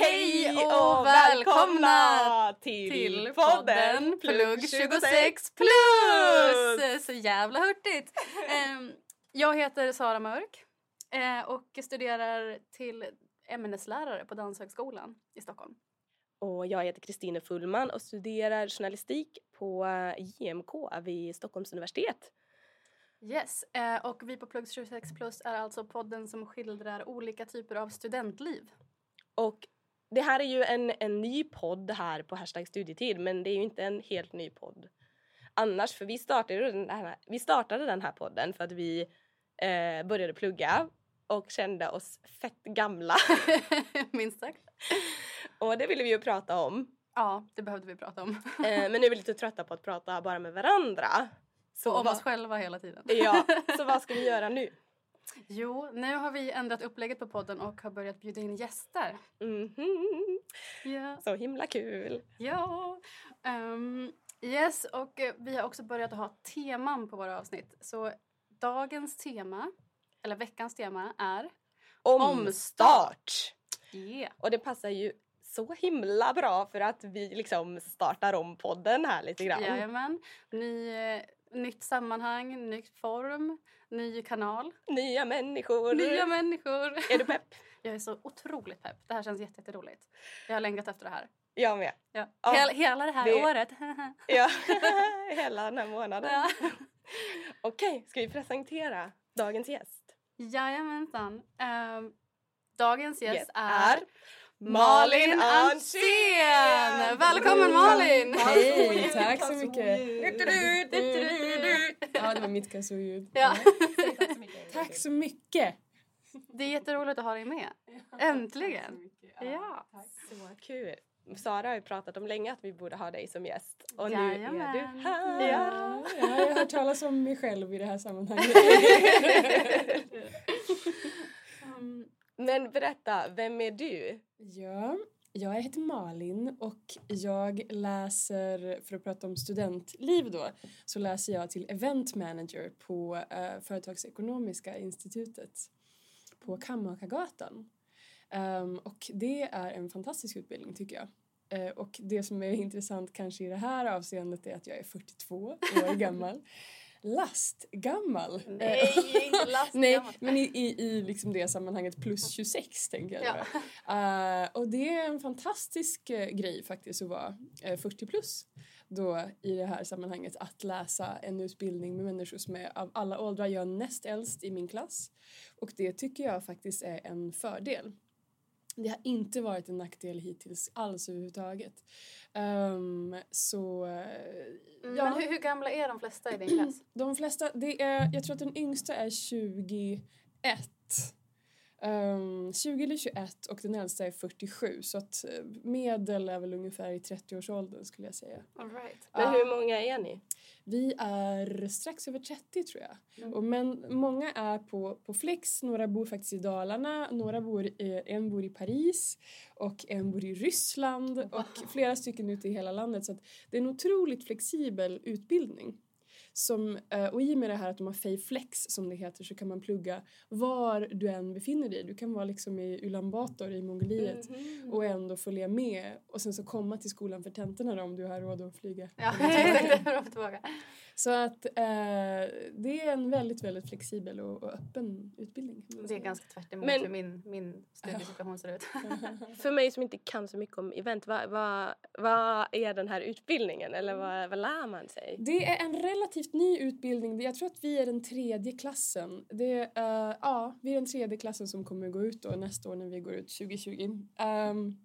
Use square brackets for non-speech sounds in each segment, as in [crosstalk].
Hej och välkomna till, till podden Plugg 26 plus! Så jävla hurtigt! Ehm, Jag heter Sara Mörk eh, och studerar till ämneslärare på Danshögskolan i Stockholm. Och jag heter Kristine Fullman och studerar journalistik på eh, JMK vid Stockholms universitet. Yes, eh, och vi på Plugg 26 plus är alltså podden som skildrar olika typer av studentliv. Och det här är ju en, en ny podd här på Hashtag studietid men det är ju inte en helt ny podd annars för vi startade den här, vi startade den här podden för att vi eh, började plugga och kände oss fett gamla [laughs] Minst sagt. och det ville vi ju prata om. Ja, det behövde vi prata om. Eh, men nu är vi lite trötta på att prata bara med varandra. Så och om vad- oss själva hela tiden. Ja, [laughs] så vad ska vi göra nu? Jo, nu har vi ändrat upplägget på podden och har börjat bjuda in gäster. Mhm. Ja. Så himla kul! Ja. Ehm, yes, och eh, vi har också börjat ha teman på våra avsnitt. Så dagens tema, eller veckans tema, är Omstart! yeah. Och det passar ju så himla bra för att vi liksom startar om podden här lite grann. Jajamän. Ny, eh, nytt sammanhang, ny form, ny kanal, Nya människor! nya människor. Är du pepp? [laughs] Jag är så otroligt pepp. Det här känns jätte- jätteroligt. Jag har längtat efter det här. Jag med. Ja. Ja, hela, hela det här det- året. [laughs] Ja, [laughs] hela den här månaden. ja. Okej, ska vi presentera dagens gäst? Jajamensan. Ehm, dagens gäst Gäst är är Malin Ansén! Välkommen Malin! Hej, tack så mycket. Ja, det var mitt kassoljud. Ja. [laughs] Tack så mycket. Det är jätteroligt att ha dig med. Äntligen! Ja. Så kul! Sara har ju pratat om länge att vi borde ha dig som gäst och nu Jajamän. är du här! Ja, jag har hört talas om mig själv i det här sammanhanget. Mm, [laughs] [laughs] Men berätta, vem är du? Ja, jag heter Malin och jag läser, för att prata om studentliv då, så läser jag till event manager på eh, Företagsekonomiska institutet på Kammakargatan. Ehm, och det är en fantastisk utbildning tycker jag. Eh, och det som är intressant kanske i det här avseendet är att jag är 42 år gammal. [laughs] Lastgammal. Nej, inte [laughs] lastgammal. Nej, men i, i, i liksom det sammanhanget plus 26 tänker jag Ja. Eh, och det är en fantastisk eh, grej faktiskt att vara eh, 40 plus då i det här sammanhanget att läsa en utbildning med människor som är av alla åldrar. Jag är näst äldst i min klass och det tycker jag faktiskt är en fördel. Det har inte varit en nackdel hittills alls överhuvudtaget. Ehm, så eh, ja. Men hur, hur gamla är de flesta i din klass? De flesta, det är, jag tror att den yngsta är 21. Um, 20 eller 21 och den äldsta är 47 så att eh, medel är väl ungefär i 30-årsåldern skulle jag säga. All right. Men hur många är ni? Vi är strax över 30 tror jag. Mm. Och men många är på, på flex, några bor faktiskt i Dalarna, några bor, en bor i Paris och en bor i Ryssland och [laughs] flera stycken ute i hela landet så att det är en otroligt flexibel utbildning. Som, eh, och i och med det här att de har Fayflex som det heter så kan man plugga var du än befinner dig. Du kan vara liksom i Ulan Bator i Mongoliet Mhm. och ändå följa med och sen så komma till skolan för tentorna då, om du har råd att flyga. Ja. [laughs] Så att eh, det är en väldigt, väldigt flexibel och, och öppen utbildning. Det är ganska tvärt emot Men- hur min, min studiesituation ser ut. [laughs] För mig som inte kan så mycket om event, vad, vad, vad är den här utbildningen eller vad, vad lär man sig? Det är en relativt ny utbildning. Jag tror att vi är den tredje klassen. Det eh, ja, vi är den tredje klassen som kommer gå ut då nästa år när vi går ut 2020. Ehm,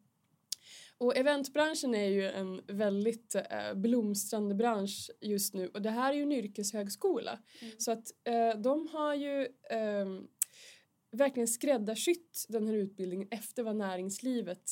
och eventbranschen är ju en väldigt uh, blomstrande bransch just nu och det här är ju en yrkeshögskola. Så att eh, de har ju ehm, verkligen skräddarsytt den här utbildningen efter vad näringslivet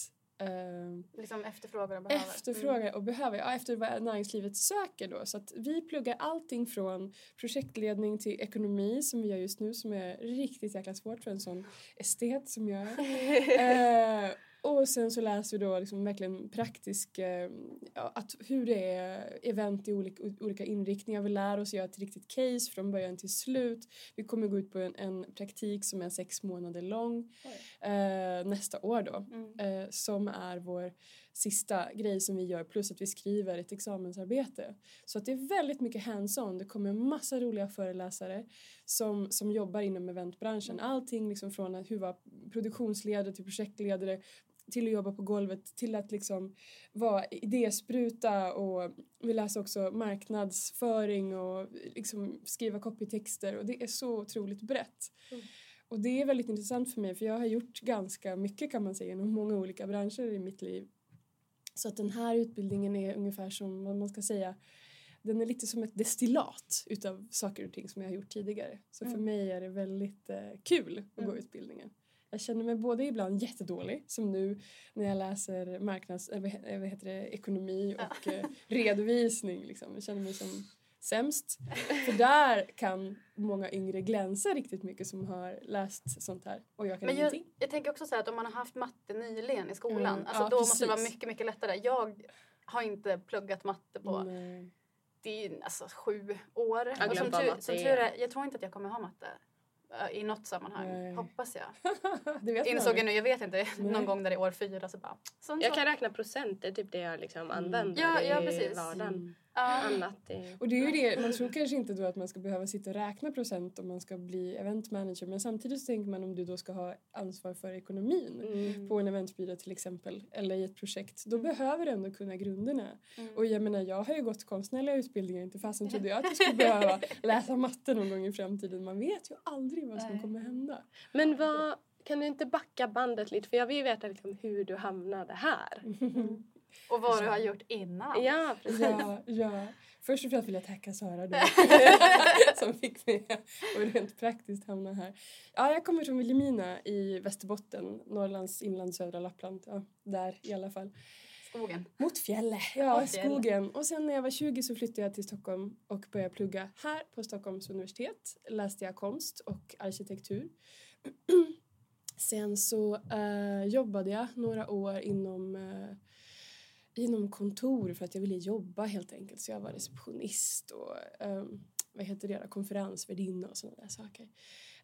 liksom efterfrågar och behöver. efterfrågar och behöver, ja, efter vad näringslivet söker då. Så att vi pluggar allting från projektledning till ekonomi som vi gör just nu som är riktigt jäkla svårt för en sån estet som jag är. [laughs] och sen så läser vi då liksom verkligen praktisk, eh, ja, att hur det är event i olika, olika inriktningar. Vi lär oss göra ett riktigt case från början till slut. Vi kommer gå ut på en, en praktik som är sex månader lång eh, nästa år då Mm. eh, som är vår sista grej som vi gör plus att vi skriver ett examensarbete. Så att det är väldigt mycket hands-on. Det kommer en massa roliga föreläsare som, som jobbar inom eventbranschen. Allting liksom från att hur produktionsledare till projektledare till att jobba på golvet till att liksom vara idéspruta och vi läser också marknadsföring och liksom skriva copytexter och det är så otroligt brett. Och det är väldigt intressant för mig för jag har gjort ganska mycket kan man säga inom många olika branscher i mitt liv. Så att den här utbildningen är ungefär som vad man ska säga den är lite som ett destillat utav saker och ting som jag har gjort tidigare. Så för Mm. mig är det väldigt eh, kul att gå Mm. utbildningen. Jag känner mig både ibland jättedålig, som nu när jag läser marknads, vad he- vad heter det, ekonomi och eh, redovisning. Liksom. Jag känner mig som sämst. [laughs] För där kan många yngre glänsa riktigt mycket som har läst sånt här. Och jag kan Men jag, ingenting. jag tänker också så att om man har haft matte nyligen i skolan, Mm, alltså ja, då måste det vara precis. mycket, mycket lättare. Jag har inte pluggat matte på Nej. det är alltså sju år. Jag Och som tur, som är. tur är, jag tror inte att jag kommer ha matte eh, i något sammanhang. Nej. Hoppas jag. [laughs] Insåg jag nu, jag vet inte, Nej. någon gång där i år fyra så bara... Sånt Jag kan räkna procent, det är typ det jag liksom använder Ja, ja, i precis. vardagen. Mm. Ja. Annat är... Och det är ju det, man tror kanske inte då att man ska behöva sitta och räkna procent om man ska bli event manager men samtidigt så tänker man om du då ska ha ansvar för ekonomin Mm. på en eventbyrå till exempel eller i ett projekt då behöver du ändå kunna grunderna. Mm. Och jag menar jag har ju gått konstnärliga utbildningar inte fasen trodde jag att jag skulle [laughs] behöva läsa matte någon gång i framtiden. Man vet ju aldrig vad som Nej. kommer hända. Men vad, kan du inte backa bandet lite? För jag vill ju veta liksom hur du hamnade här. Och vad du har gjort innan. Ja, precis. Ja, ja. Först och främst vill jag tacka Sara då, [laughs] som fick mig att rent praktiskt hamna här. Ja, jag kommer från Vilhelmina i Västerbotten, Norrlands inland, södra Lappland. Ja, där i alla fall. Skogen. Mot fjället, ja, Mot skogen. Och sen när jag var 20 så flyttade jag till Stockholm och började plugga här på Stockholms universitet. Läste jag konst och arkitektur. [clears throat] sen så eh, jobbade jag några år inom eh, inom kontor för att jag ville jobba helt enkelt. Så jag var receptionist och ehm, vad heter det konferensvärdinna och sådana där saker.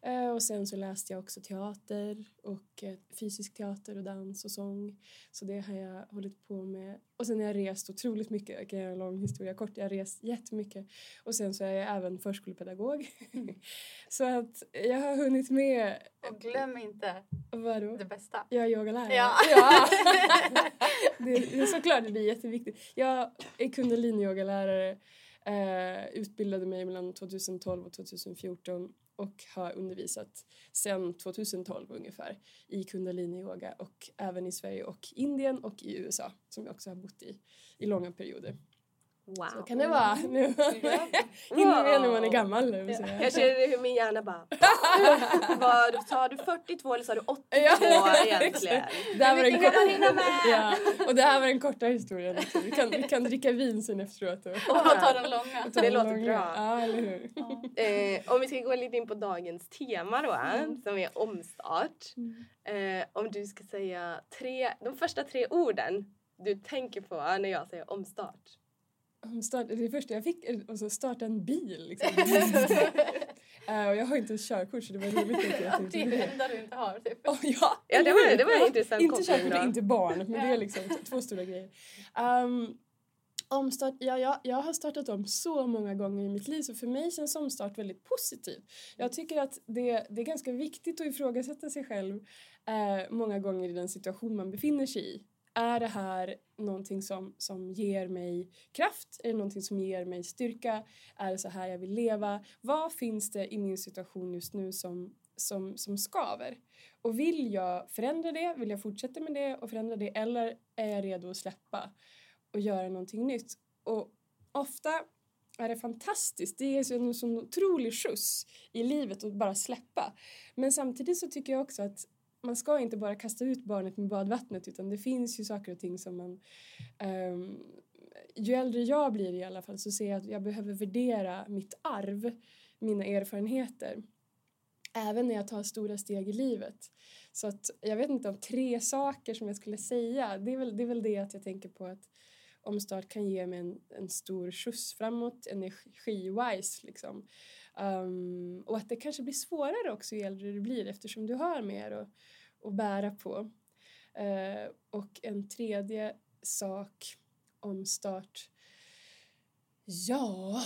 Eh, och sen så läste jag också teater och eh, fysisk teater och dans och sång. Så det har jag hållit på med. Och sen har jag rest otroligt mycket. Jag kan göra en lång historia kort. Jag har rest jättemycket. Och sen så är jag även förskolepedagog. [laughs] så att jag har hunnit med, Och glöm inte vadå? det bästa. Jag är yogalärare. Ja. ja. [laughs] [laughs] det, det är såklart det är jätteviktigt. Jag är kundaliniyogalärare, eh, utbildade mig mellan 2012 och 2014 och har undervisat sedan 2012 ungefär i kundaliniyoga och även i Sverige och Indien och i USA som jag också har bott i i långa perioder. Wow. Så kan det vara. Nu [laughs] Wow. hinner med när man är gammal. nu, så Jag känner hur min hjärna bara... [laughs] Vad, sa du 42 eller sa du 82 Ja, egentligen? [laughs] Det här var den korta, hinna med? ja, och det här var den korta historien också. Vi kan, vi kan dricka vin sen efteråt. Och, Och ta den långa. och ta Det låter bra. Ja, eller hur? Eh, om vi ska gå lite in på dagens tema då, Mm. som är omstart. Eh, om du ska säga tre, de första tre orden du tänker på när jag säger omstart. Omstart, det första jag fick eh, alltså starta en bil. Liksom. [laughs] [laughs] Eh, och jag har inte ens körkort så det var roligt att jag [laughs] tänkte Det det enda du inte har typ. Oh, ja, Ja, det var- det var en Ja, intressant Inte körkort då. och inte barn, men det är liksom två stora grejer. Um, omstart, ja, jag, jag har startat om så många gånger i mitt liv så för mig känns omstart väldigt positiv. Jag tycker att det, det är ganska viktigt att ifrågasätta sig själv eh, många gånger i den situation man befinner sig i. Är det här någonting som, som ger mig kraft? Är det någonting som ger mig styrka? Är det så här jag vill leva? Vad finns det i min situation just nu som, som, som skaver? Och vill jag förändra det? Vill jag fortsätta med det och förändra det? Eller är jag redo att släppa och göra någonting nytt? Och ofta är det fantastiskt. Det är en sån otrolig skjuts i livet att bara släppa. Men samtidigt så tycker jag också att man ska inte bara kasta ut barnet med badvattnet utan det finns ju saker och ting som man... Um, ju äldre jag blir i alla fall så ser jag att jag behöver värdera mitt arv, mina erfarenheter. Även när jag tar stora steg i livet. Så att jag vet inte om tre saker som jag skulle säga. Det är väl det, är väl det att jag tänker på att omstart kan ge mig en, en stor skjuts framåt energi-wise. Liksom. Um, och att det kanske blir svårare också ju äldre du blir eftersom du har mer att, att bära på. Uh, och en tredje sak om start. Ja,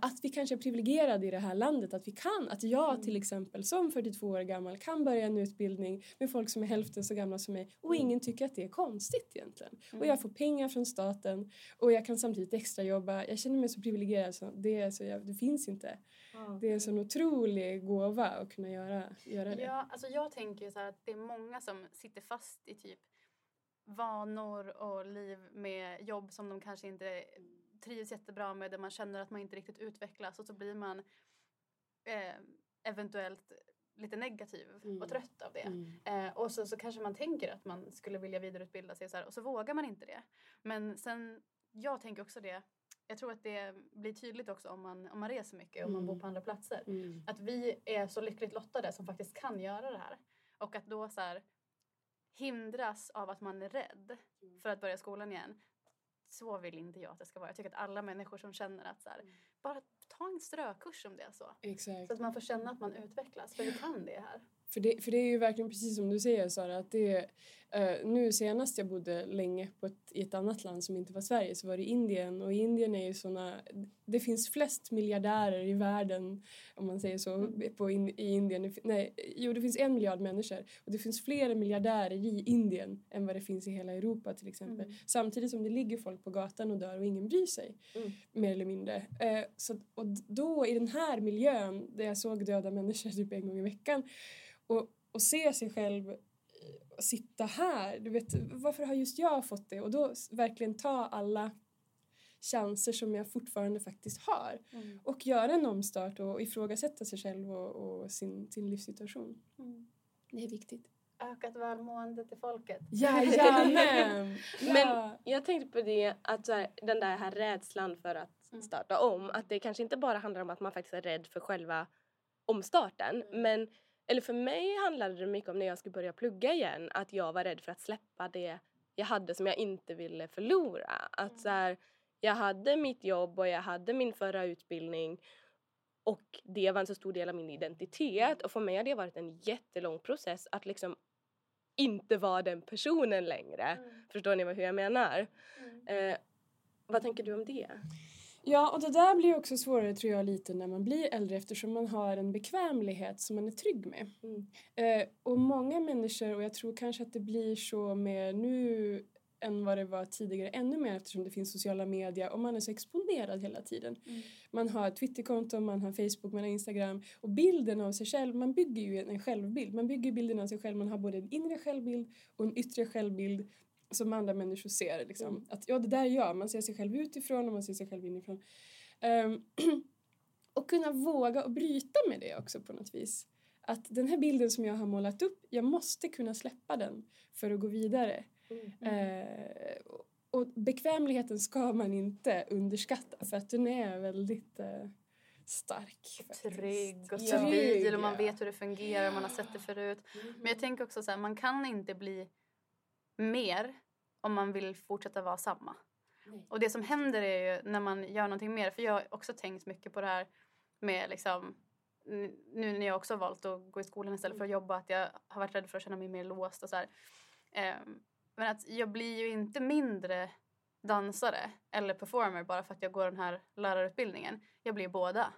att vi kanske är privilegierade i det här landet. Att vi kan, att jag till exempel som 42 år gammal kan börja en utbildning med folk som är hälften så gamla som mig och ingen tycker att det är konstigt egentligen. Och jag får pengar från staten och jag kan samtidigt extrajobba. Jag känner mig så privilegierad så det, är så jag, det finns inte. Det är en sån otrolig gåva att kunna göra, göra det. Ja, alltså jag tänker så här att det är många som sitter fast i typ vanor och liv med jobb som de kanske inte trivs jättebra med där man känner att man inte riktigt utvecklas och så blir man eh, eventuellt lite negativ Mm. och trött av det. Mm. Eh, och så, så kanske man tänker att man skulle vilja vidareutbilda sig så här, och så vågar man inte det. Men sen, jag tänker också det, jag tror att det blir tydligt också om man, om man reser mycket och man bor Mm. på andra platser. Mm. Att vi är så lyckligt lottade som faktiskt kan göra det här. Och att då så här, hindras av att man är rädd för att börja skolan igen. Så vill inte jag att det ska vara. Jag tycker att alla människor som känner att så här, bara ta en strökurs om det är så. Exakt. Så att man får känna att man utvecklas. För vi kan det här. För det, för det är ju verkligen precis som du säger Sara, att det eh, nu senast jag bodde länge på ett, i ett annat land som inte var Sverige så var det Indien och Indien är ju såna, det finns flest miljardärer i världen om man säger så på in, i Indien. Nej, jo det finns en miljard människor och det finns fler miljardärer i Indien än vad det finns i hela Europa till exempel. Samtidigt som det ligger folk på gatan och dör och ingen bryr sig Mm. mer eller mindre. Eh, så, och då i den här miljön där jag såg döda människor typ en gång i veckan och, och se sig själv eh, sitta här, du vet varför har just jag fått det? Och då verkligen ta alla chanser som jag fortfarande faktiskt har och göra en omstart och ifrågasätta sig själv och, och sin, sin livssituation. Det är viktigt. Ökat välmående till folket. Jajamän! [laughs] Men ja. jag tänkte på det att så här, den där här rädslan för att Mm. starta om, att det kanske inte bara handlar om att man faktiskt är rädd för själva omstarten, Mm. men eller för mig handlade det mycket om när jag skulle börja plugga igen, att jag var rädd för att släppa det jag hade som jag inte ville förlora. Att så här, jag hade mitt jobb och jag hade min förra utbildning och det var en så stor del av min identitet och för mig har det varit en jättelång process att liksom inte vara den personen längre. Förstår ni hur jag menar? Eh, vad tänker du om det? Ja, och det där blir också svårare tror jag lite när man blir äldre eftersom man har en bekvämlighet som man är trygg med. Mm. Eh, och många människor, och jag tror kanske att det blir så mer nu än vad det var tidigare, ännu mer eftersom det finns sociala medier och man är så exponerad hela tiden. Man har ett Twitterkonto, man har Facebook, man har Instagram och bilden av sig själv, man bygger ju en självbild. Man bygger bilden av sig själv, man har både en inre självbild och en yttre självbild som andra människor ser. Liksom. Att ja, det där är jag. Man ser sig själv utifrån och man ser sig själv inifrån. Ehm, [clears throat] och kunna våga och bryta med det också på något vis. Att den här bilden som jag har målat upp, jag måste kunna släppa den för att gå vidare. Eh, och- och bekvämligheten ska man inte underskatta för att den är väldigt eh, stark. faktiskt. Trygg och Ja. stabil och man vet hur det fungerar och man har sett det förut. Men jag tänker också så här, man kan inte bli mer om man vill fortsätta vara samma. Och det som händer är ju när man gör någonting mer, för jag har också tänkt mycket på det här med liksom nu när jag också har valt att gå i skolan istället för att jobba, att jag har varit rädd för att känna mig mer låst och så här. Ehm, men att jag blir ju inte mindre dansare eller performer bara för att jag går den här lärarutbildningen. Jag blir båda.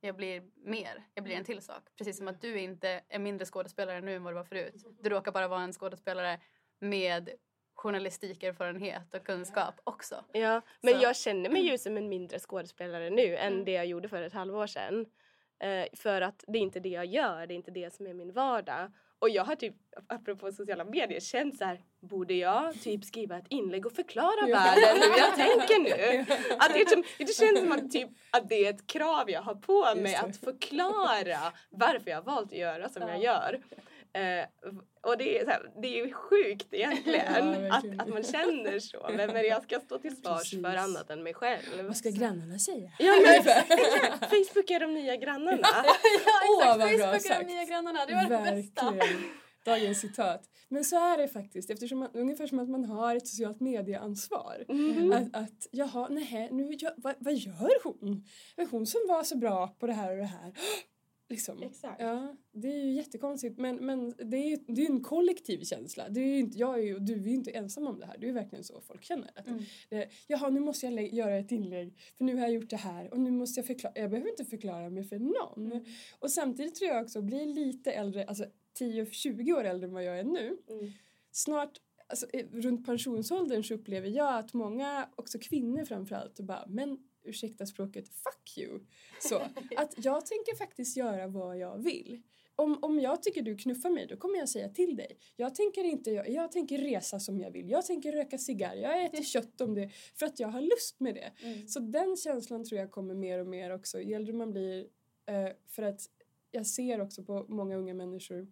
Jag blir mer, jag blir en till sak. Precis som att du inte är mindre skådespelare nu än vad du var förut. Du råkar bara vara en skådespelare med journalistikerfarenhet och kunskap också. Ja, men Så- jag känner mig ju som en mindre skådespelare nu än det jag gjorde för ett halvår sedan. Eh, för att det är inte det jag gör, det är inte det som är min vardag. Och jag har typ, apropå sociala medier, känt så här, borde jag typ skriva ett inlägg och förklara Ja. världen hur jag [laughs] tänker nu? Att det, är som, det känns som att, typ, att det är ett krav jag har på mig att förklara varför jag har valt att göra som jag gör. Eh, och det är, så här, det är ju sjukt Ja, egentligen att, verkligen. att man känner så. Vem är det jag ska stå till svars för annat än mig själv? Vad ska grannarna säga? Ja, men exakt. Facebook är de nya grannarna. Ja Åh, vad bra Facebook är sagt. de nya grannarna, det var det bästa. Verkligen. Dagens citat. Men så är det faktiskt, eftersom man, ungefär som att man har ett socialt medieansvar. Mhm. Att, att jaha, nej, nu gör, vad, vad gör hon? Hon som var så bra på det här och det här. Liksom. Exakt. Ja, det är ju jättekonstigt men, men det är ju det är en kollektiv känsla. Det är ju inte, jag är ju, du är ju inte ensam om det här. Det är verkligen så folk känner. Att Mm. det, jaha, nu måste jag göra ett inlägg för nu har jag gjort det här och nu måste jag förklara. Jag behöver inte förklara mig för någon. Mm. Och samtidigt tror jag också, bli lite äldre, alltså 10-20 år äldre än vad jag är nu. Mm. Snart, alltså, eh, runt pensionsåldern så upplever jag att många, också kvinnor framförallt, bara men ursäkta språket, fuck you. Så, [laughs] att jag tänker faktiskt göra vad jag vill. Om, om jag tycker du knuffar mig, då kommer jag säga till dig. Jag tänker inte, jag, jag tänker resa som jag vill. Jag tänker röka cigarr. Jag äter [laughs] kött om det, för att jag har lust med det. Mm. Så den känslan tror jag kommer mer och mer också ju äldre man blir. Eh, för att jag ser också på många unga människor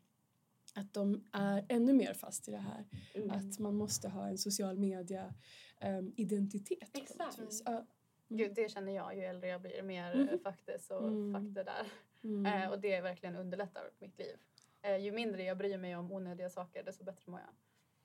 att de är ännu mer fast i det här. Mm. Att man måste ha en social media ehm, identitet på Exakt. Ja. Gud, det känner jag ju äldre jag blir, mer Mhm. mm. faktiskt och Mm. det där. Mm. Eh, och det verkligen underlättar mitt liv. Eh, ju mindre jag bryr mig om onödiga saker desto bättre mår jag.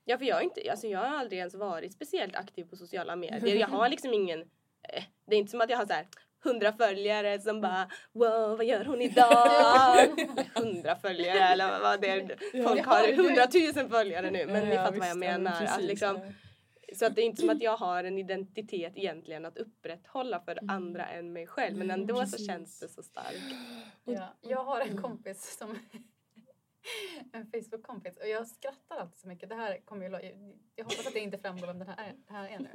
Ja, för jag, är inte, alltså, jag har aldrig ens varit speciellt aktiv på sociala medier. Jag har liksom ingen... Eh, det är inte som att jag har så här hundra följare som bara wow vad gör hon idag? [laughs] Hundra följare eller vad det är. Folk har hundratusen följare nu men ni Ja, fattar vad jag menar. Att precis, liksom, ja. Så att det är inte som att jag [clears throat] har en identitet egentligen att upprätthålla för Mm. andra än mig själv. Men ändå så precis. känns det så starkt. Ja, jag har en Mm. kompis som [laughs] en Facebook-kompis och jag skrattar alltid så mycket. Det här kommer ju, jag hoppas att det inte framgår vem den här är, det här är nu.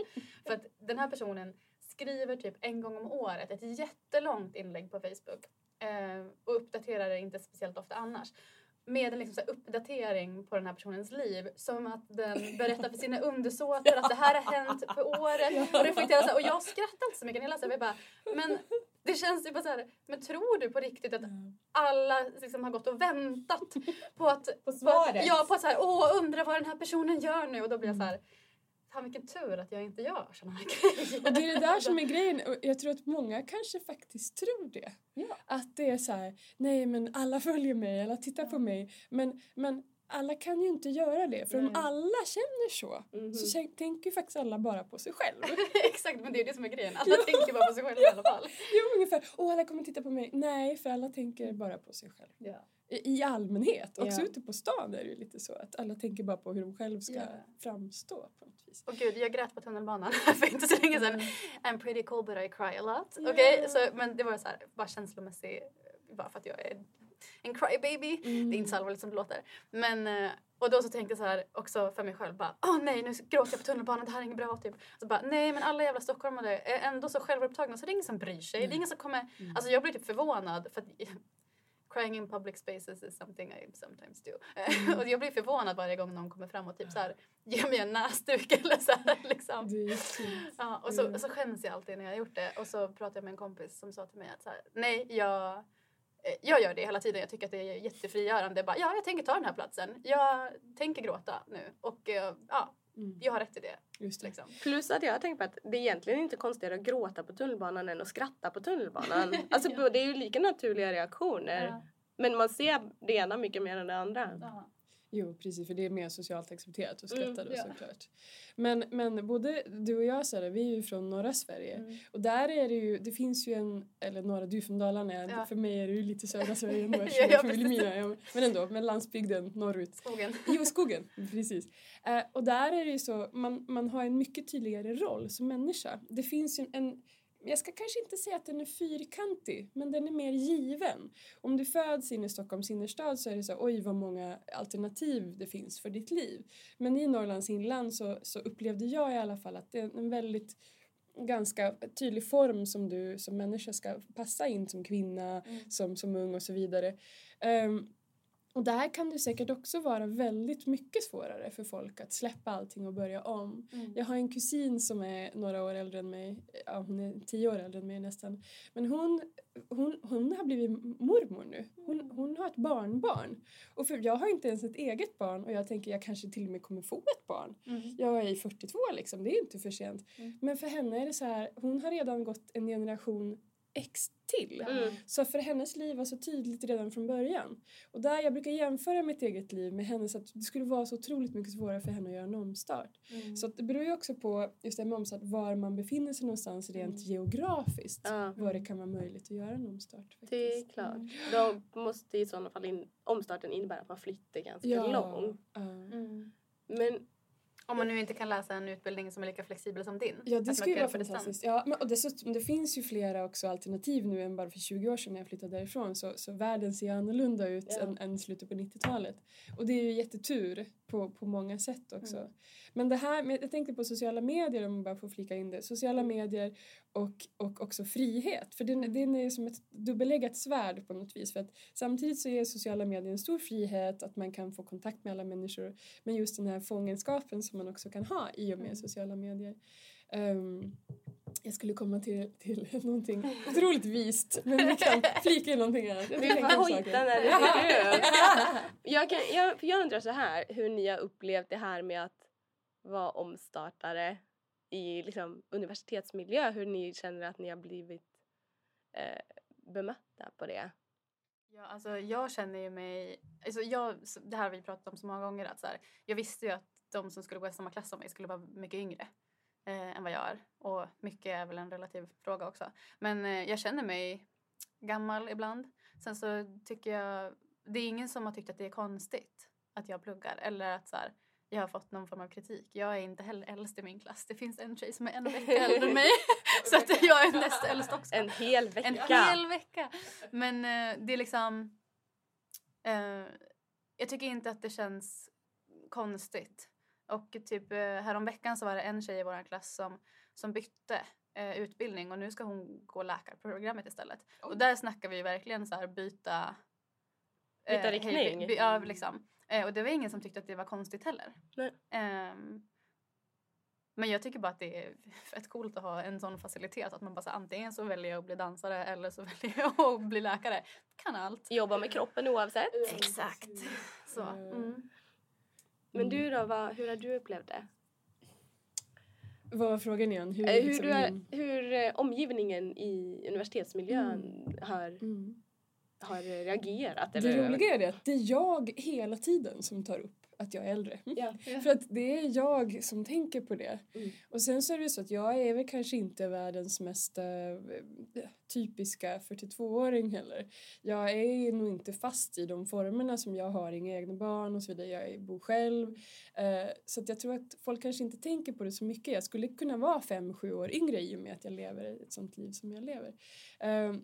För att den här personen skriver typ en gång om året ett jättelångt inlägg på Facebook eh, och uppdaterar det inte speciellt ofta annars. Med en liksom uppdatering på den här personens liv som att den berättar för sina undersåtar att det här har hänt för året och reflekterar så här. Och jag skrattar inte så mycket när jag läser. Jag bara, men det känns ju bara så här, men tror du på riktigt att alla liksom har gått och väntat på att... På På svaret. att ja, på att så här, åh, undrar vad den här personen gör nu. Och då blir jag så här, fan vilken tur att jag inte gör såna här grejer. [laughs] Och det är det där som är grejen och jag tror att många kanske faktiskt tror det. Ja. Att det är så här, nej men alla följer mig, alla tittar på mig. Men, men alla kan ju inte göra det för om Nej. alla känner så Mhm. så kän- tänker ju faktiskt alla bara på sig själv. [laughs] Exakt, men det är det som är grejen. Alla tänker bara på sig själva i alla fall. Jo ungefär, åh alla kommer titta på mig. Nej, för alla tänker bara på sig själv. Ja. I, i allmänhet, också Ja. ute på stan är det ju lite så att alla tänker bara på hur de själv ska Ja. framstå på vis. Och gud, jag grät på tunnelbanan [laughs] för inte så länge sedan. I'm pretty cool but I cry a lot. Ja. Okej, så men det var så här, bara känslomässig, bara för att jag är en crybaby. Det är inte så allvarligt som det låter. Men, eh, och då så tänkte jag så här också för mig själv bara, åh nej nu gråter jag på tunnelbanan, det här är inget bra typ. Så bara, nej men alla jävla stockholmare är ändå så självupptagna så det är ingen som bryr sig. Det är ingen som kommer, alltså jag blir typ förvånad för att crying in public spaces is something I sometimes do. [laughs] och jag blir förvånad varje gång någon kommer fram och typ så här ger mig en näsduk [laughs] eller så här liksom. Det är. Ja, och så, Mm. och så skäms jag alltid när jag har gjort det. Och så pratade jag med en kompis som sa till mig att så här, nej, jag, eh, jag gör det hela tiden. Jag tycker att det är jättefrigörande. Bara, ja, jag tänker ta den här platsen. Jag tänker gråta nu. Och eh, ja, Mm. jag har rätt i det. Just det. Liksom. Plus att jag har tänkt på att det är egentligen inte konstigare att gråta på tunnelbanan än att skratta på tunnelbanan. [laughs] Alltså det är ju lika naturliga reaktioner. Ja, Men man ser det ena mycket mer än det andra. ja. Jo, precis, för det är mer socialt accepterat och Mm, skrattade ja. såklart. Men, men både du och jag, Sara, vi är ju från norra Sverige. Mm. Och där är det ju, det finns ju en, eller norra, du från Dalarna, Ja. för mig är det ju lite södra [laughs] Sverige Ja, eftersom ja, Vilhelmina. Ja, Men ändå, men landsbygden norrut. Skogen. [laughs] Jo, skogen, precis. Eh, och där är det ju så, man, man har en mycket tydligare roll som människa. Det finns ju en, jag ska kanske inte säga att den är fyrkantig, men den är mer given. Om du föds in i Stockholms innerstad så är det så oj vad många alternativ det finns för ditt liv. Men i Norrlands inland så, så upplevde jag i alla fall att det är en väldigt ganska tydlig form som du som människa ska passa in som kvinna, som, som ung och så vidare. Ehm, och där kan det säkert också vara väldigt mycket svårare för folk att släppa allting och börja om. Mm. Jag har en kusin som är några år äldre än mig, ja, hon är tio år äldre än mig nästan. Men hon, hon, hon har blivit mormor nu. Hon, hon har ett barnbarn. Och för jag har inte ens ett eget barn och jag tänker jag kanske till och med kommer få ett barn. Mm. Jag är i 42 liksom, det är inte för sent. Mm. Men för henne är det så här, hon har redan gått en generation X till. Mm. Så för hennes liv var så tydligt redan från början. Och där jag brukar jämföra mitt eget liv med hennes att det skulle vara så otroligt mycket svårare för henne att göra en omstart. Mm. Så det beror ju också på just det med omstart var man befinner sig någonstans rent geografiskt. Ja. Var det kan vara möjligt att göra en omstart. Faktiskt. Det är klart. Då måste i sådana fall in, omstarten innebära att man flyttar ganska Ja. långt. Mm. Men Om man nu inte kan läsa en utbildning som är lika flexibel som din. Ja, det skulle vara fantastiskt. Ja, men, och dessutom, det finns ju flera också alternativ nu än bara för 20 år sedan när jag flyttade därifrån. Så, så världen ser annorlunda ut Ja. än, än slutet på 90-talet. Och det är ju jättetur på, på många sätt också. Mm. Men det här, jag tänkte på sociala medier om man bara får flika in det. Sociala medier och, och också frihet. För den, den är som ett dubbelleggat svärd på något vis. För att samtidigt så ger sociala medier en stor frihet att man kan få kontakt med alla människor. Men just den här fångenskapen som man också kan ha i och med Mm. sociala medier. Ehm, jag skulle komma till, till någonting otroligt vist men vi kan flika in någonting annat. Jag vi tänker får hojta när det behövs. jag, kan, jag, för jag undrar så här, hur ni har upplevt det här med att vara omstartare i liksom, universitetsmiljö. Hur ni känner att ni har blivit eh, bemötta på det. Ja, alltså jag känner ju mig... Alltså jag, det här har vi pratat om så många gånger. Att så här, jag visste ju att de som skulle gå i samma klass som mig skulle vara mycket yngre eh, än vad jag är. Och mycket är väl en relativ fråga också. Men eh, jag känner mig gammal ibland. Sen så tycker jag... Det är ingen som har tyckt att det är konstigt att jag pluggar. Eller att så här, jag har fått någon form av kritik. Jag är inte heller äldst i min klass. Det finns en tjej som är en vecka äldre än mig. [laughs] så att jag är näst äldst också. En hel vecka. En hel vecka! Men eh, det är liksom... Eh, jag tycker inte att det känns konstigt. Och typ eh, häromveckan så var det en tjej i vår klass som, som bytte eh, utbildning och nu ska hon gå läkarprogrammet istället. Och där snackar vi ju verkligen så här byta... Byta hej- riktning. by- ja, liksom. Eh, och det var ingen som tyckte att det var konstigt heller. Ehm, men jag tycker bara att det är [laughs] fett coolt att ha en sån facilitet. Att man bara så, antingen så väljer jag att bli dansare eller så [laughs] väljer jag att bli läkare. Kan allt. Jobba med kroppen oavsett. Exakt. Så. Mm. Men du då, vad, hur har du upplevt det? Vad var frågan igen? Hur, Eh, Hur, liksom du har, hur eh, omgivningen i universitetsmiljön har, Mm. har reagerat? Det Eller? roliga är det att det är jag hela tiden som tar upp att jag är äldre. Ja. [laughs] För att det är jag som tänker på det. Mm. Och sen så är det ju så att jag är väl kanske inte världens mest eh, typiska 42-åring heller. Jag är nog inte fast i de formerna som jag har, inga egna barn och så vidare. Jag bor själv. Eh, så att jag tror att folk kanske inte tänker på det så mycket. Jag skulle kunna vara fem, sju år yngre i och med att jag lever ett sånt liv som jag lever. Eh,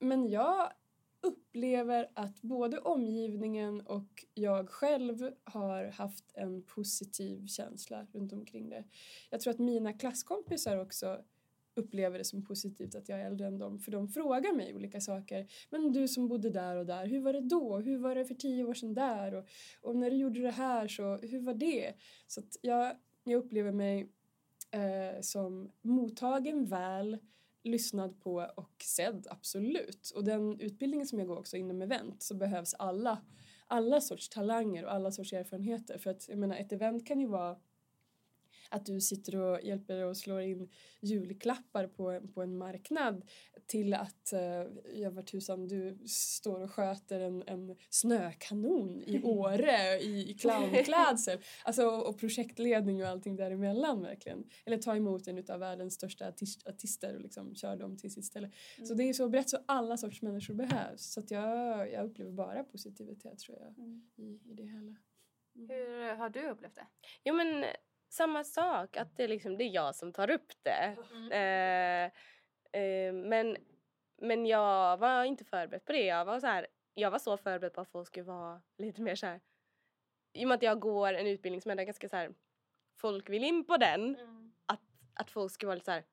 men jag upplever att både omgivningen och jag själv har haft en positiv känsla runt omkring det. Jag tror att mina klasskompisar också upplever det som positivt att jag är äldre än dem för de frågar mig olika saker. Men du som bodde där och där, hur var det då? Hur var det för tio år sedan där? Och, och när du gjorde det här så, hur var det? Så att jag, jag upplever mig eh, som mottagen väl lyssnad på och sedd, absolut. Och den utbildningen som jag går också inom event så behövs alla, alla sorts talanger och alla sorts erfarenheter. För att jag menar, ett event kan ju vara att du sitter och hjälper och slår in julklappar på, på en marknad till att, uh, jag var tusan, du står och sköter en, en snökanon i [laughs] Åre i, i clownklädsel. Alltså, och projektledning och allting däremellan verkligen. Eller ta emot en av världens största artister och liksom köra dem till sitt ställe. Mm. Så det är så brett så alla sorts människor behövs. Så att jag, jag upplever bara positivitet tror jag mm. i, i det hela. Mm. Hur har du upplevt det? Jo men samma sak, att det, liksom, det är jag som tar upp det. Mm. Eh, eh, men, men jag var inte förberedd på det. Jag var, så här, jag var så förberedd på att folk skulle vara lite mer så här, i och med att jag går en utbildning som är ganska så här, folk vill in på den, mm. att, att folk skulle vara lite så här,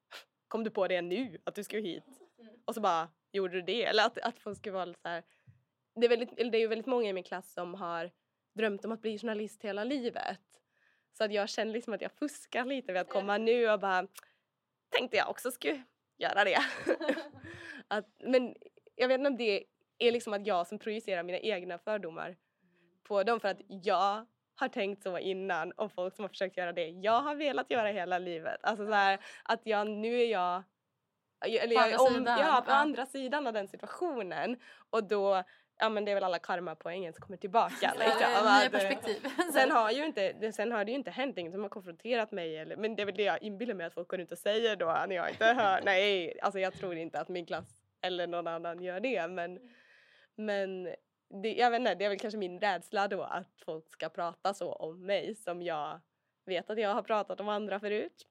kom du på det nu att du skulle hit? Mm. Och så bara, gjorde du det? Eller att, att folk skulle vara lite så här, det är, väldigt, det är ju väldigt många i min klass som har drömt om att bli journalist hela livet. Så att jag känner liksom att jag fuskar lite vid att komma nu och bara tänkte jag också skulle göra det. [laughs] att, men jag vet inte om det är liksom att jag som projicerar mina egna fördomar på dem för att jag har tänkt så innan om folk som har försökt göra det jag har velat göra hela livet. Alltså så här, att jag, nu är jag eller jag, på, andra om, ja, på andra sidan av den situationen och då ja men det är väl alla karmapoängen som kommer tillbaka. [laughs] Liksom. Nya perspektiv. [laughs] sen, har ju inte, sen har det ju inte hänt ingen som har konfronterat mig eller, men det är väl det jag inbillar mig att folk går ut och säger då när jag inte hör. [laughs] Nej, alltså jag tror inte att min klass eller någon annan gör det men, men det, jag vet inte, det är väl kanske min rädsla då att folk ska prata så om mig som jag vet att jag har pratat om andra förut.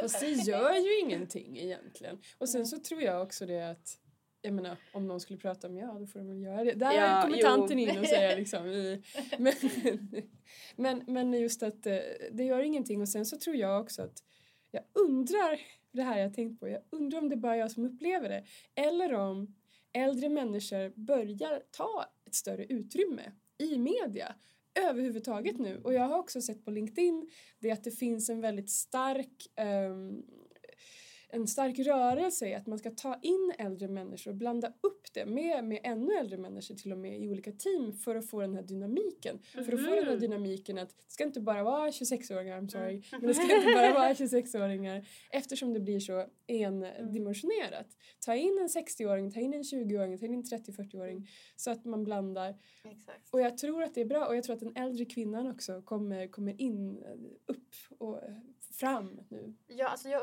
Fast det gör ju ingenting egentligen. Och sen så tror jag också det att jag menar, om någon skulle prata om ja, då får de väl göra det. Där ja, kommer tanten in och säger [laughs] liksom i, men, men, men just att eh, det gör ingenting och sen så tror jag också att jag undrar, det här jag tänkt på, jag undrar om det är bara jag som upplever det eller om äldre människor börjar ta ett större utrymme i media överhuvudtaget nu. Och jag har också sett på LinkedIn det att det finns en väldigt stark um, en stark rörelse i att man ska ta in äldre människor och blanda upp det med, med ännu äldre människor till och med i olika team för att få den här dynamiken. Mm. För att få den här mhm. dynamiken att det ska inte bara vara 26-åringar, I'm sorry, mm. men det ska inte bara vara [laughs] 26-åringar eftersom det blir så endimensionerat. Ta in en 60-åring, ta in en 20-åring, ta in en 30-40-åring så att man blandar. Exakt. Och jag tror att det är bra och jag tror att den äldre kvinnan också kommer, kommer in, upp och fram nu. Ja, alltså jag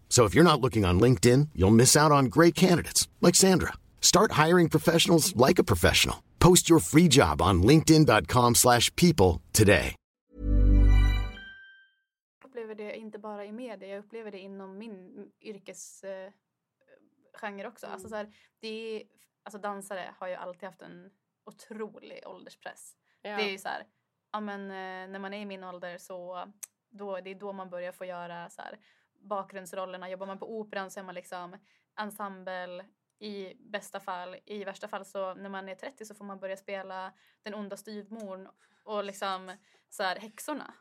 So if you're not looking on LinkedIn, you'll miss out on great candidates like Sandra. Start hiring professionals like a professional. Post your free job on linkedin.com/people today. Jag upplever det inte bara i media, jag upplever det inom min yrkesgenre eh, också. Mm. Alltså så här, det är, alltså dansare har ju alltid haft en otrolig ålderspress. Ja. Det är ju så här, ja men eh, när man är i min ålder så då, det är då man börjar få göra så här bakgrundsrollerna. Jobbar man på operan så är man liksom ensemble i bästa fall. I värsta fall så när man är 30 så får man börja spela den onda styvmorn och liksom så här, häxorna.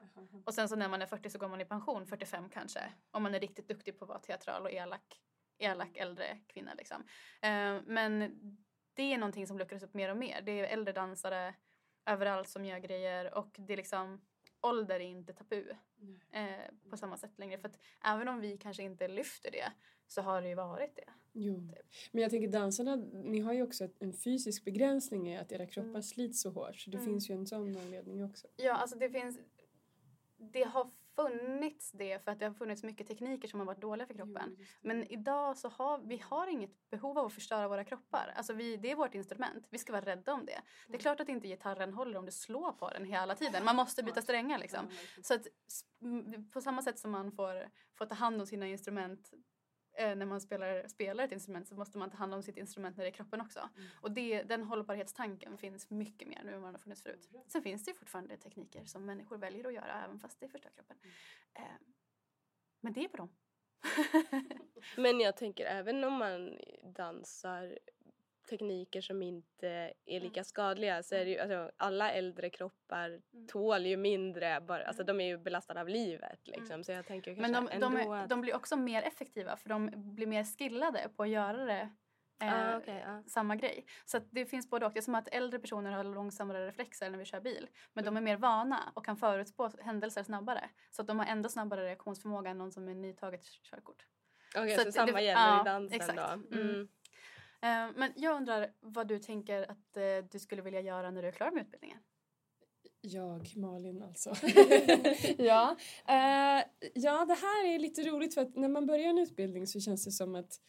Och sen så när man är 40 så går man i pension, 45 kanske. Om man är riktigt duktig på att vara teatral och elak, elak äldre kvinna liksom. Uh, men det är någonting som luckras upp mer och mer. Det är äldre dansare överallt som gör grejer och det är liksom ålder är inte tabu eh, på samma sätt längre. För att även om vi kanske inte lyfter det så har det ju varit det. Jo. Men jag tänker dansarna, ni har ju också en fysisk begränsning i att era kroppar Mm. slits så hårt. Så det Mm. finns ju en sån anledning också. Ja, alltså det finns... Det har funnits det för att det har funnits mycket tekniker som har varit dåliga för kroppen. Jo. Men idag så har vi har inget behov av att förstöra våra kroppar. Alltså vi, det är vårt instrument. Vi ska vara rädda om det. Det är klart att inte gitarren håller om du slår på den hela tiden. Man måste byta strängar liksom. Så att på samma sätt som man får, får ta hand om sina instrument när man spelar, spelar ett instrument så måste man ta hand om sitt instrument när det är kroppen också. Och det, den hållbarhetstanken finns mycket mer nu än vad den har funnits förut. Sen finns det fortfarande tekniker som människor väljer att göra även fast det förstör kroppen. Eh, men det är på dem. [laughs] [laughs] Men jag tänker även om man dansar tekniker som inte är Mm. lika skadliga så är det ju, alltså, alla äldre kroppar tål ju mindre, bara, alltså de är ju belastade av livet liksom. Så jag tänker Mm. Men de, de, är, att... de blir också mer effektiva för de blir mer skillade på att göra det. eh, Ah, okej, ja. Samma grej. Så det finns både och. Det är som att äldre personer har långsammare reflexer när vi kör bil. Men de är mer vana och kan förutspå händelser snabbare. Så att de har ändå snabbare reaktionsförmåga än någon som är nytaget körkort. Okej, så så, att samma det- gäller ja, i dansen exakt. då? Mm. Mm. Eh, men jag undrar vad du tänker att eh, du skulle vilja göra när du är klar med utbildningen? Jag, Malin alltså. [laughs] ja. [laughs] Eh, ja, det här är lite roligt för att när man börjar en utbildning så känns det som att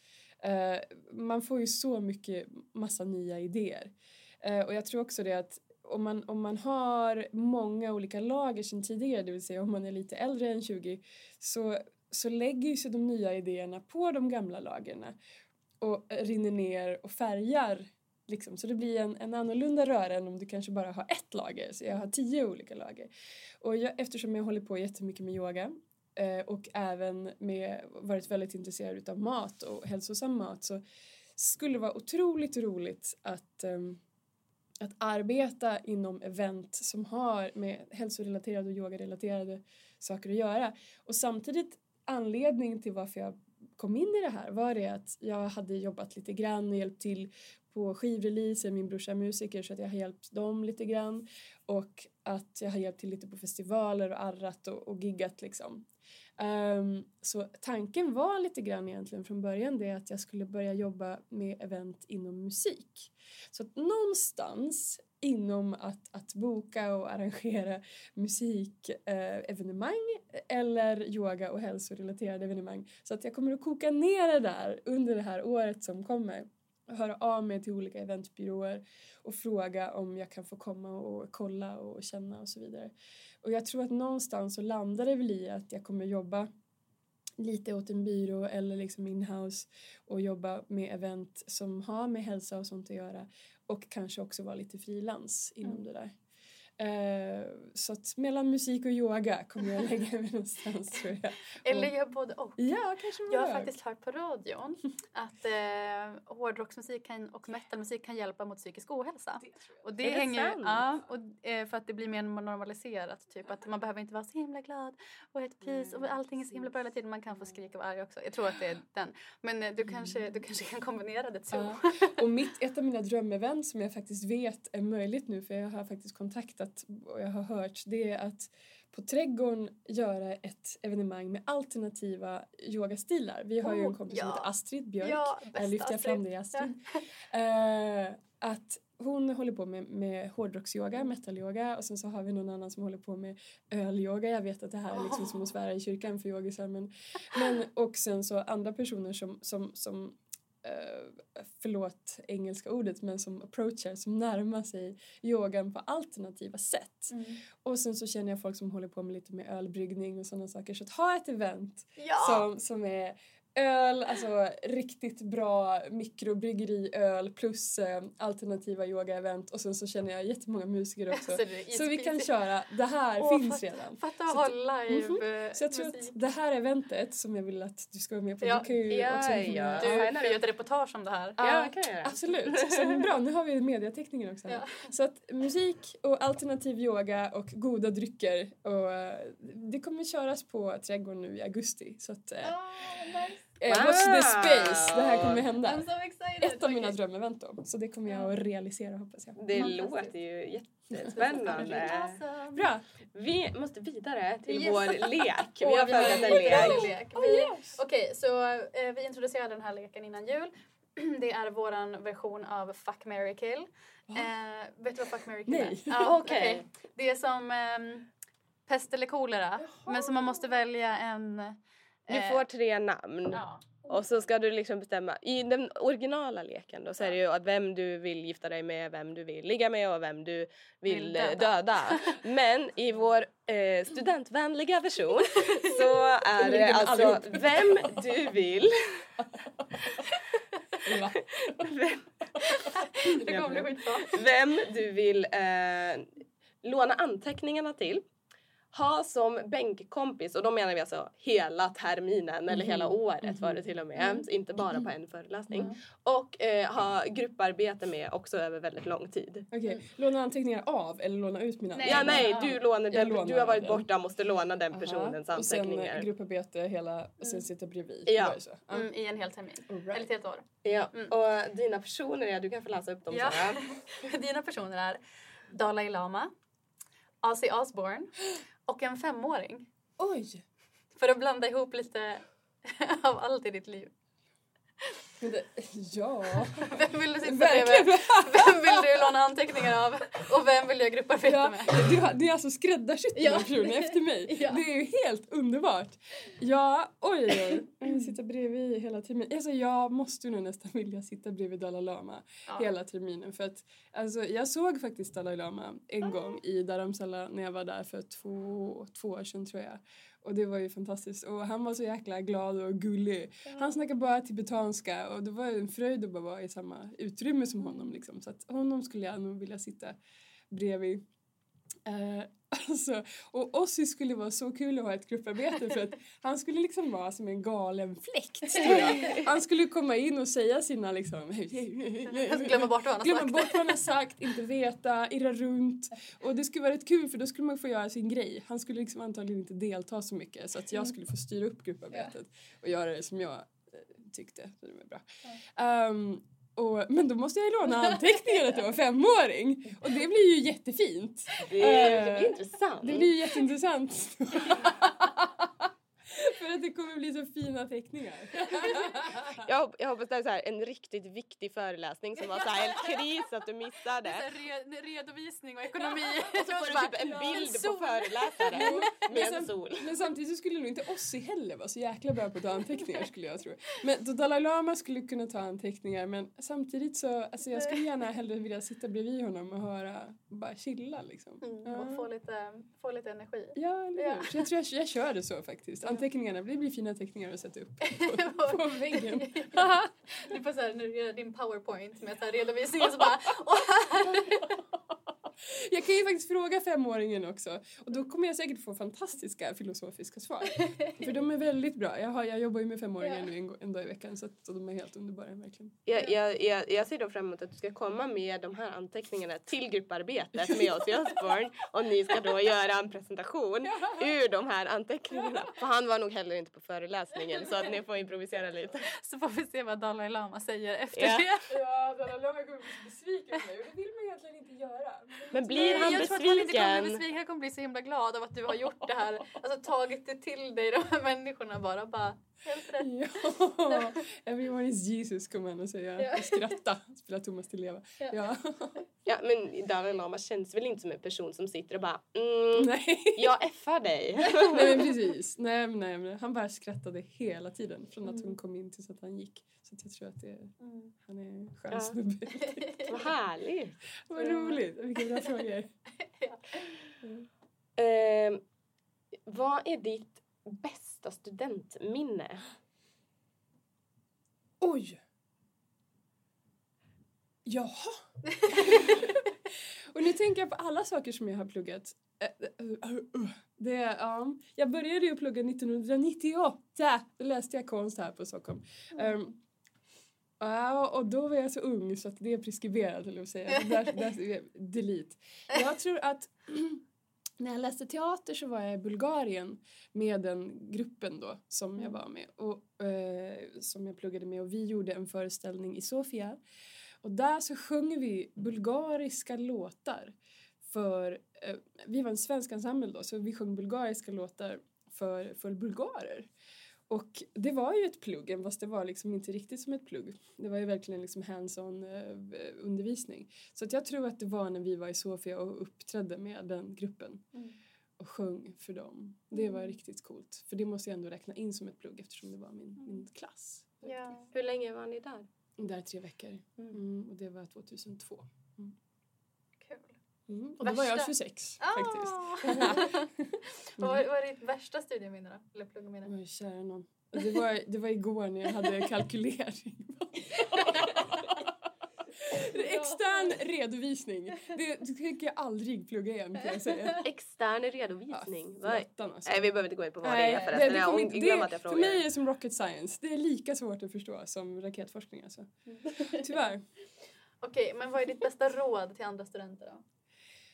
eh, man får ju så mycket massa nya idéer. Eh, och jag tror också det att om man, om man har många olika lager sedan tidigare, det vill säga om man är lite äldre än 20, så, så lägger sig de nya idéerna på de gamla lagren och rinner ner och färgar Liksom. Så det blir en, en annorlunda röra än om du kanske bara har ett lager. Så jag har tio olika lager. Och jag, eftersom jag håller på jättemycket med yoga eh, och även med, varit väldigt intresserad av mat och hälsosam mat så skulle det vara otroligt roligt att, eh, att arbeta inom event som har med hälsorelaterade och yogarelaterade saker att göra. Och samtidigt anledningen till varför jag kom in i det här var det att jag hade jobbat lite grann och hjälpt till på skivreleaser, min brorsa är musiker så att jag har hjälpt dem lite grann och att jag har hjälpt till lite på festivaler och arrat och, och giggat liksom. Um, så tanken var lite grann egentligen från början det att jag skulle börja jobba med event inom musik. Så att någonstans inom att, att boka och arrangera musikevenemang eh, eller yoga och hälsorelaterade evenemang. Så att jag kommer att koka ner det där under det här året som kommer. Höra av mig till olika eventbyråer och fråga om jag kan få komma och kolla och känna och så vidare. Och jag tror att någonstans så landar det väl i att jag kommer jobba lite åt en byrå eller liksom inhouse och jobba med event som har med hälsa och sånt att göra och kanske också vara lite frilans inom Mm. det där. Eh, så att mellan musik och yoga kommer jag lägga mig [laughs] någonstans tror jag. Eller gör både och. Ja, kanske Jag har och. faktiskt hört på radion [laughs] att eh, hårdrocksmusik kan, och metalmusik kan hjälpa mot psykisk ohälsa. Och det Är det hänger, sant? ja, och, eh, för att det blir mer normaliserat. Typ att man behöver inte vara så himla glad och ett peace och allting är så himla bra hela tiden. Man kan få skrika och vara arg också. Jag tror att det är den. Men eh, du kanske, du kanske kan kombinera det så. Ja. Och mitt, ett av mina drömevent som jag faktiskt vet är möjligt nu för jag har faktiskt kontaktat och jag har hört det är att på Trädgården göra ett evenemang med alternativa yogastilar. Vi har ju en Oh, kompis som ja. heter Astrid Björk. Ja, bästa lyfter jag fram Astrid. det Astrid. [laughs] Eh, att hon håller på med, med hårdrocksyoga, metalyoga och sen så har vi någon annan som håller på med ölyoga. Jag vet att det här är liksom [laughs] som att svära i kyrkan för yogisar men, men och sen så andra personer som, som, som eh, förlåt engelska ordet men som approachar, som närmar sig yogan på alternativa sätt. Mm. Och sen så känner jag folk som håller på med lite med ölbryggning och sådana saker. Så att ha ett event Ja! som, som är öl, alltså riktigt bra mikrobryggeriöl plus eh, alternativa yoga-event och sen så känner jag jättemånga musiker [laughs] också. Så vi kan köra, det här Åh, finns fatta- redan. Fatta Så att hålla live Mhm. eh, Så jag tror musik. att det här eventet som jag vill att du ska vara med på, Ja, du kan ju ja, också ja. Du Ja, får göra ett reportage om det här. Ja, kan jag göra. Absolut, så bra. Nu har vi mediateckningen också. Ja. Så att musik och alternativ yoga och goda drycker. Och, eh, det kommer köras på Trädgården nu i augusti. Så att, eh, Eh, Wow. Watch the space, det här kommer hända. I'm so excited! Ett av mina Okej. drömevent då, så det kommer jag att realisera hoppas jag. Det låter ju jättespännande. Awesome. Bra! Vi måste vidare till Yes. vår [laughs] lek. Vi har förberett en lek. Oh, Vi- yes. Okej, så eh, vi introducerade den här leken innan jul. [clears throat] Det är våran version av Fuck, marry, kill. Eh, vet du vad Fuck, marry, kill är? Nej. Ja, [laughs] Okej. okej. Det är som ehm, pest eller kolera. Men så man måste välja en... Du eh, får tre namn. Ja. Och så ska du liksom bestämma. I den originala leken då så är det ju att vem du vill gifta dig med, vem du vill ligga med och vem du vill, Vill eh, döda. döda. [laughs] Men i vår eh, studentvänliga version [laughs] så är det alltså vem du vill. [laughs] Skitbra. Vem du vill eh, låna anteckningarna till. Ha som bänkkompis och då menar vi alltså hela terminen eller hela året var det till och med. Inte bara på en föreläsning. Och eh, ha grupparbete med också över väldigt lång tid. Okej, låna anteckningar av eller låna ut mina Nej, Ja anteckningar? nej, du, lånar den, lånar du har varit den. borta och måste låna den Aha. personens Och sen anteckningar. grupparbete hela, och sen sitta bredvid. Ja. Mm, I en hel termin. Right. Eller ett helt år. Ja, och dina personer, ja, du kan få läsa upp dem Ja. [laughs] Dina personer är Dalai Lama, Ozzy Osbourne och en femåring. Oj! För att blanda ihop lite [laughs] av allt i ditt liv. [laughs] Ja. Vem vill du sitta Verkligen! bredvid? Vem vill du låna anteckningar av? Och vem vill jag grupparbeta Ja, med? du det är alltså skräddarsytt Ja. här personen efter mig. Ja. Det är ju helt underbart. Ja, oj oj. Jag sitta bredvid hela terminen. Alltså jag måste nog nästan [laughs] vilja sitta bredvid Dalai Lama Ja. hela terminen. För att, alltså, jag såg faktiskt Dalai Lama en gång i Dharamsala när jag var där för två, två år sedan tror jag. Och det var ju fantastiskt. Och han var så jäkla glad och gullig. Han snackade bara tibetanska och det var en fröjd att bara vara i samma utrymme som honom. Liksom. Så att honom skulle jag nog vilja sitta bredvid. Eh, [laughs] alltså, och Ossi skulle vara så kul att ha ett grupparbete för att [laughs] han skulle liksom vara som en galen fläkt. Han skulle komma in och säga sina liksom... Glömma bort vad han har Glömma sagt. bort vad han har sagt, inte veta, irra runt. Och det skulle vara rätt kul för då skulle man få göra sin grej. Han skulle liksom antagligen inte delta så mycket så att jag skulle få styra upp grupparbetet och göra det som jag eh, tyckte. Så det var bra. Ehm, och, men då måste jag ju låna anteckningar att jag var femåring. Och det blir ju jättefint. Det, är- blir intressant. Det blir ju jätteintressant. [laughs] För att det kommer bli så fina teckningar. [laughs] Jag, jag hoppas det är så här, en riktigt viktig föreläsning som var så här helt kris att du missade. Re- redovisning och ekonomi. [laughs] Och så får du typ en bild på föreläsaren med en sol. Men samtidigt så skulle nog inte Ossi heller vara så jäkla bra på att ta anteckningar skulle jag tro. Men då Dalai Lama skulle kunna ta anteckningar men samtidigt så, alltså jag skulle gärna hellre vilja sitta bredvid honom och höra, bara chilla liksom. Mm, och få lite, få lite energi. Ja, eller Ja. hur? Så jag tror jag, jag kör det så faktiskt. Anteckningarna, det blir fina teckningar att sätta upp på, [laughs] på väggen. [laughs] Du får så här, nu göra din powerpoint med så här redovisning och så bara och här. [laughs] [laughs] Jag kan ju faktiskt fråga femåringen också och då kommer jag säkert få fantastiska filosofiska svar. [laughs] För de är väldigt bra. Jag, har, jag jobbar ju med femåringar Ja. nu en, en dag i veckan så att, de är helt underbara verkligen. Jag, jag, jag, jag ser då fram emot att du ska komma med de här anteckningarna till grupparbetet med oss i [laughs] Osborn och ni ska då göra en presentation ur de här anteckningarna. För han var nog heller inte på föreläsningen så att ni får improvisera lite. Så får vi se vad Dalai Lama säger efter Ja. det. Ja, Dalai Lama kommer bli besviken på mig och det vill man egentligen inte göra. Men blir han jag tror att han inte kommer bli besviken? besviken. Han kommer bli så himla glad av att du har gjort det här. Alltså tagit det till dig, de här människorna bara. bara helt rätt. Ja, [laughs] everyone is Jesus kommer han att säga Ja. och skratta, spela Thomas Di Leva. Ja. Ja. [laughs] Ja men Dalai Lama känns väl inte som en person som sitter och bara mm, Nej. jag effar dig. [laughs] nej men precis, nej men nej men han bara skrattade hela tiden från att hon kom in tills att han gick. Så jag tror att det, han är en skön Ja. snubbe. Vad härligt. Vad roligt, vilka bra frågor. Eh, vad är ditt bästa studentminne? Oj! Jaha! [laughs] och nu tänker jag på alla saker som jag har pluggat. Eh, eh, eh. Det, ja. Jag började ju plugga 1998. Då läste jag konst här på Stockholm. Ja, och då var jag så ung så att det är preskriberat, eller säga. Så där, där, delete. Jag tror att [clears throat] när jag läste teater så var jag i Bulgarien med den gruppen då som jag Mm. var med och eh, som jag pluggade med och vi gjorde en föreställning i Sofia. Och där så sjöng vi bulgariska låtar för, eh, vi var en svensk ensemble då så vi sjöng bulgariska låtar för, för bulgarer. Och det var ju ett plugg, fast det var liksom inte riktigt som ett plugg. Det var ju verkligen liksom hands-on eh, undervisning. Så att jag tror att det var när vi var i Sofia och uppträdde med den gruppen Mm. och sjöng för dem. Det var riktigt coolt. För det måste jag ändå räkna in som ett plugg eftersom det var min, min klass. Ja. Hur länge var ni där? Där tre veckor. Mm, och det var 2002. Mm. Och då var jag Värsta- 26 Ah! faktiskt. [laughs] vad, var, vad är ditt värsta studieminne då? Eller pluggminne? Oj, kära någon. Det var, det var igår när jag hade kalkylering. [laughs] [laughs] Extern redovisning. Det, det tänker jag aldrig plugga igen kan jag säga. Extern redovisning. Ja, flottan, alltså. Nej vi behöver inte gå in på vad det Nej, är det, det inte, glömt att jag det, för mig är det som rocket science. Det är lika svårt att förstå som raketforskning alltså. Tyvärr. Okej, men vad är ditt bästa råd till andra studenter då?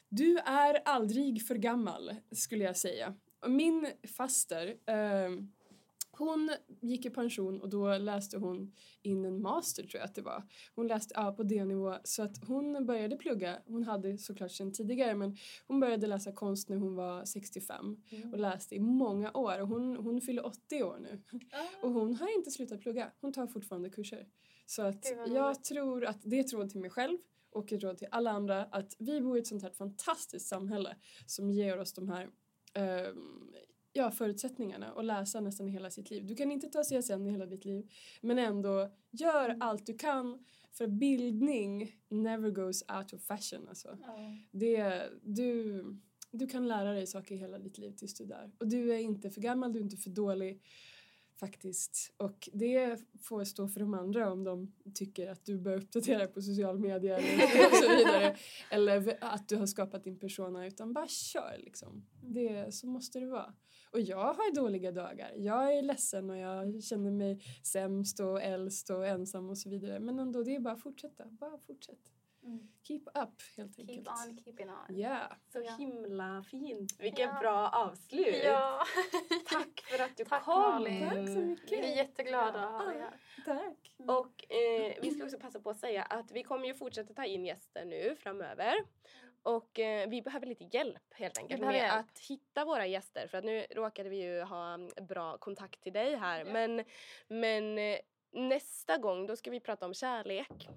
Du är aldrig för gammal, skulle jag säga. Min faster, ehm, hon gick i pension och då läste hon in en master tror jag att det var. Hon läste ja, på D-nivå så att hon började plugga. Hon hade såklart sen tidigare men hon började läsa konst när hon var 65 och läste i många år och hon, hon fyller 80 år nu. Och hon har inte slutat plugga. Hon tar fortfarande kurser. Så att jag tror att det är ett råd till mig själv och ett råd till alla andra att vi bor i ett sånt här fantastiskt samhälle som ger oss de här ehm, ja, förutsättningarna att läsa nästan hela sitt liv. Du kan inte ta CSN i hela ditt liv men ändå gör allt du kan för bildning never goes out of fashion. Alltså. Det, du, du kan lära dig saker hela ditt liv tills du dör. Och du är inte för gammal, du är inte för dålig faktiskt. Och det får stå för de andra om de tycker att du bör uppdatera på social media eller [laughs] och så vidare. Eller att du har skapat din persona. Utan bara kör liksom. Det, så måste det vara. Och jag har dåliga dagar. Jag är ledsen och jag känner mig sämst och äldst och ensam och så vidare. Men ändå, det är bara att fortsätta. Bara fortsätt. Keep up helt Keep enkelt. on keeping on. Yeah. Så Ja. himla fint. Vilket Ja. bra avslut. Ja. [laughs] Tack för att du Tack kom. Malin. Tack så mycket. Vi är jätteglada att ha dig här. Tack. Och eh, vi ska också passa på att säga att vi kommer ju fortsätta ta in gäster nu framöver. Och eh, vi behöver lite hjälp helt enkelt med hjälp. att hitta våra gäster. För att nu råkade vi ju ha mm, bra kontakt till dig här. Men, men eh, nästa gång då ska vi prata om kärlek.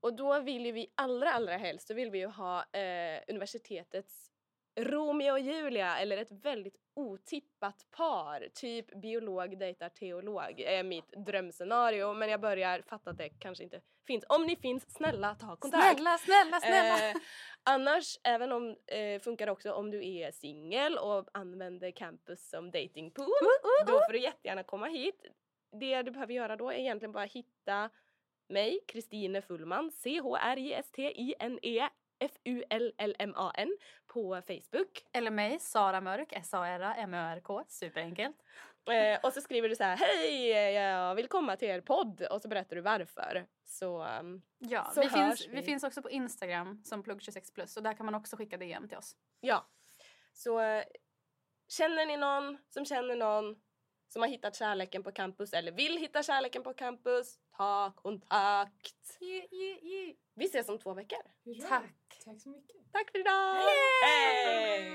Och då vill ju vi allra allra helst så vill vi ju ha eh, universitetets Romeo och Julia eller ett väldigt otippat par. Typ biolog dejtar teolog är mitt drömscenario. Men jag börjar fatta att det kanske inte finns. Om ni finns, snälla ta kontakt. Snälla, snälla, snälla! Eh, annars, även om eh, funkar också om du är singel och använder campus som datingpool. Då får du jättegärna komma hit. Det du behöver göra då är egentligen bara hitta mig, Kristine Fullman, C-H-R-I-S-T-I-N-E F-U-L-L-M-A-N på Facebook. Eller mig, Sara Mörk, S-A-R-A-M-Ö-R-K. Superenkelt. [laughs] Eh, och så skriver du så här, hej jag vill komma till er podd och så berättar du varför. Så um, Ja, Så vi, finns, vi. vi. finns också på Instagram som plugg26plus och där kan man också skicka DM till oss. ja. Så eh, känner ni någon som känner någon som har hittat kärleken på campus eller vill hitta kärleken på campus, ta kontakt. Vi ses om två veckor. Tack. Tack så mycket. Tack för idag! Hej!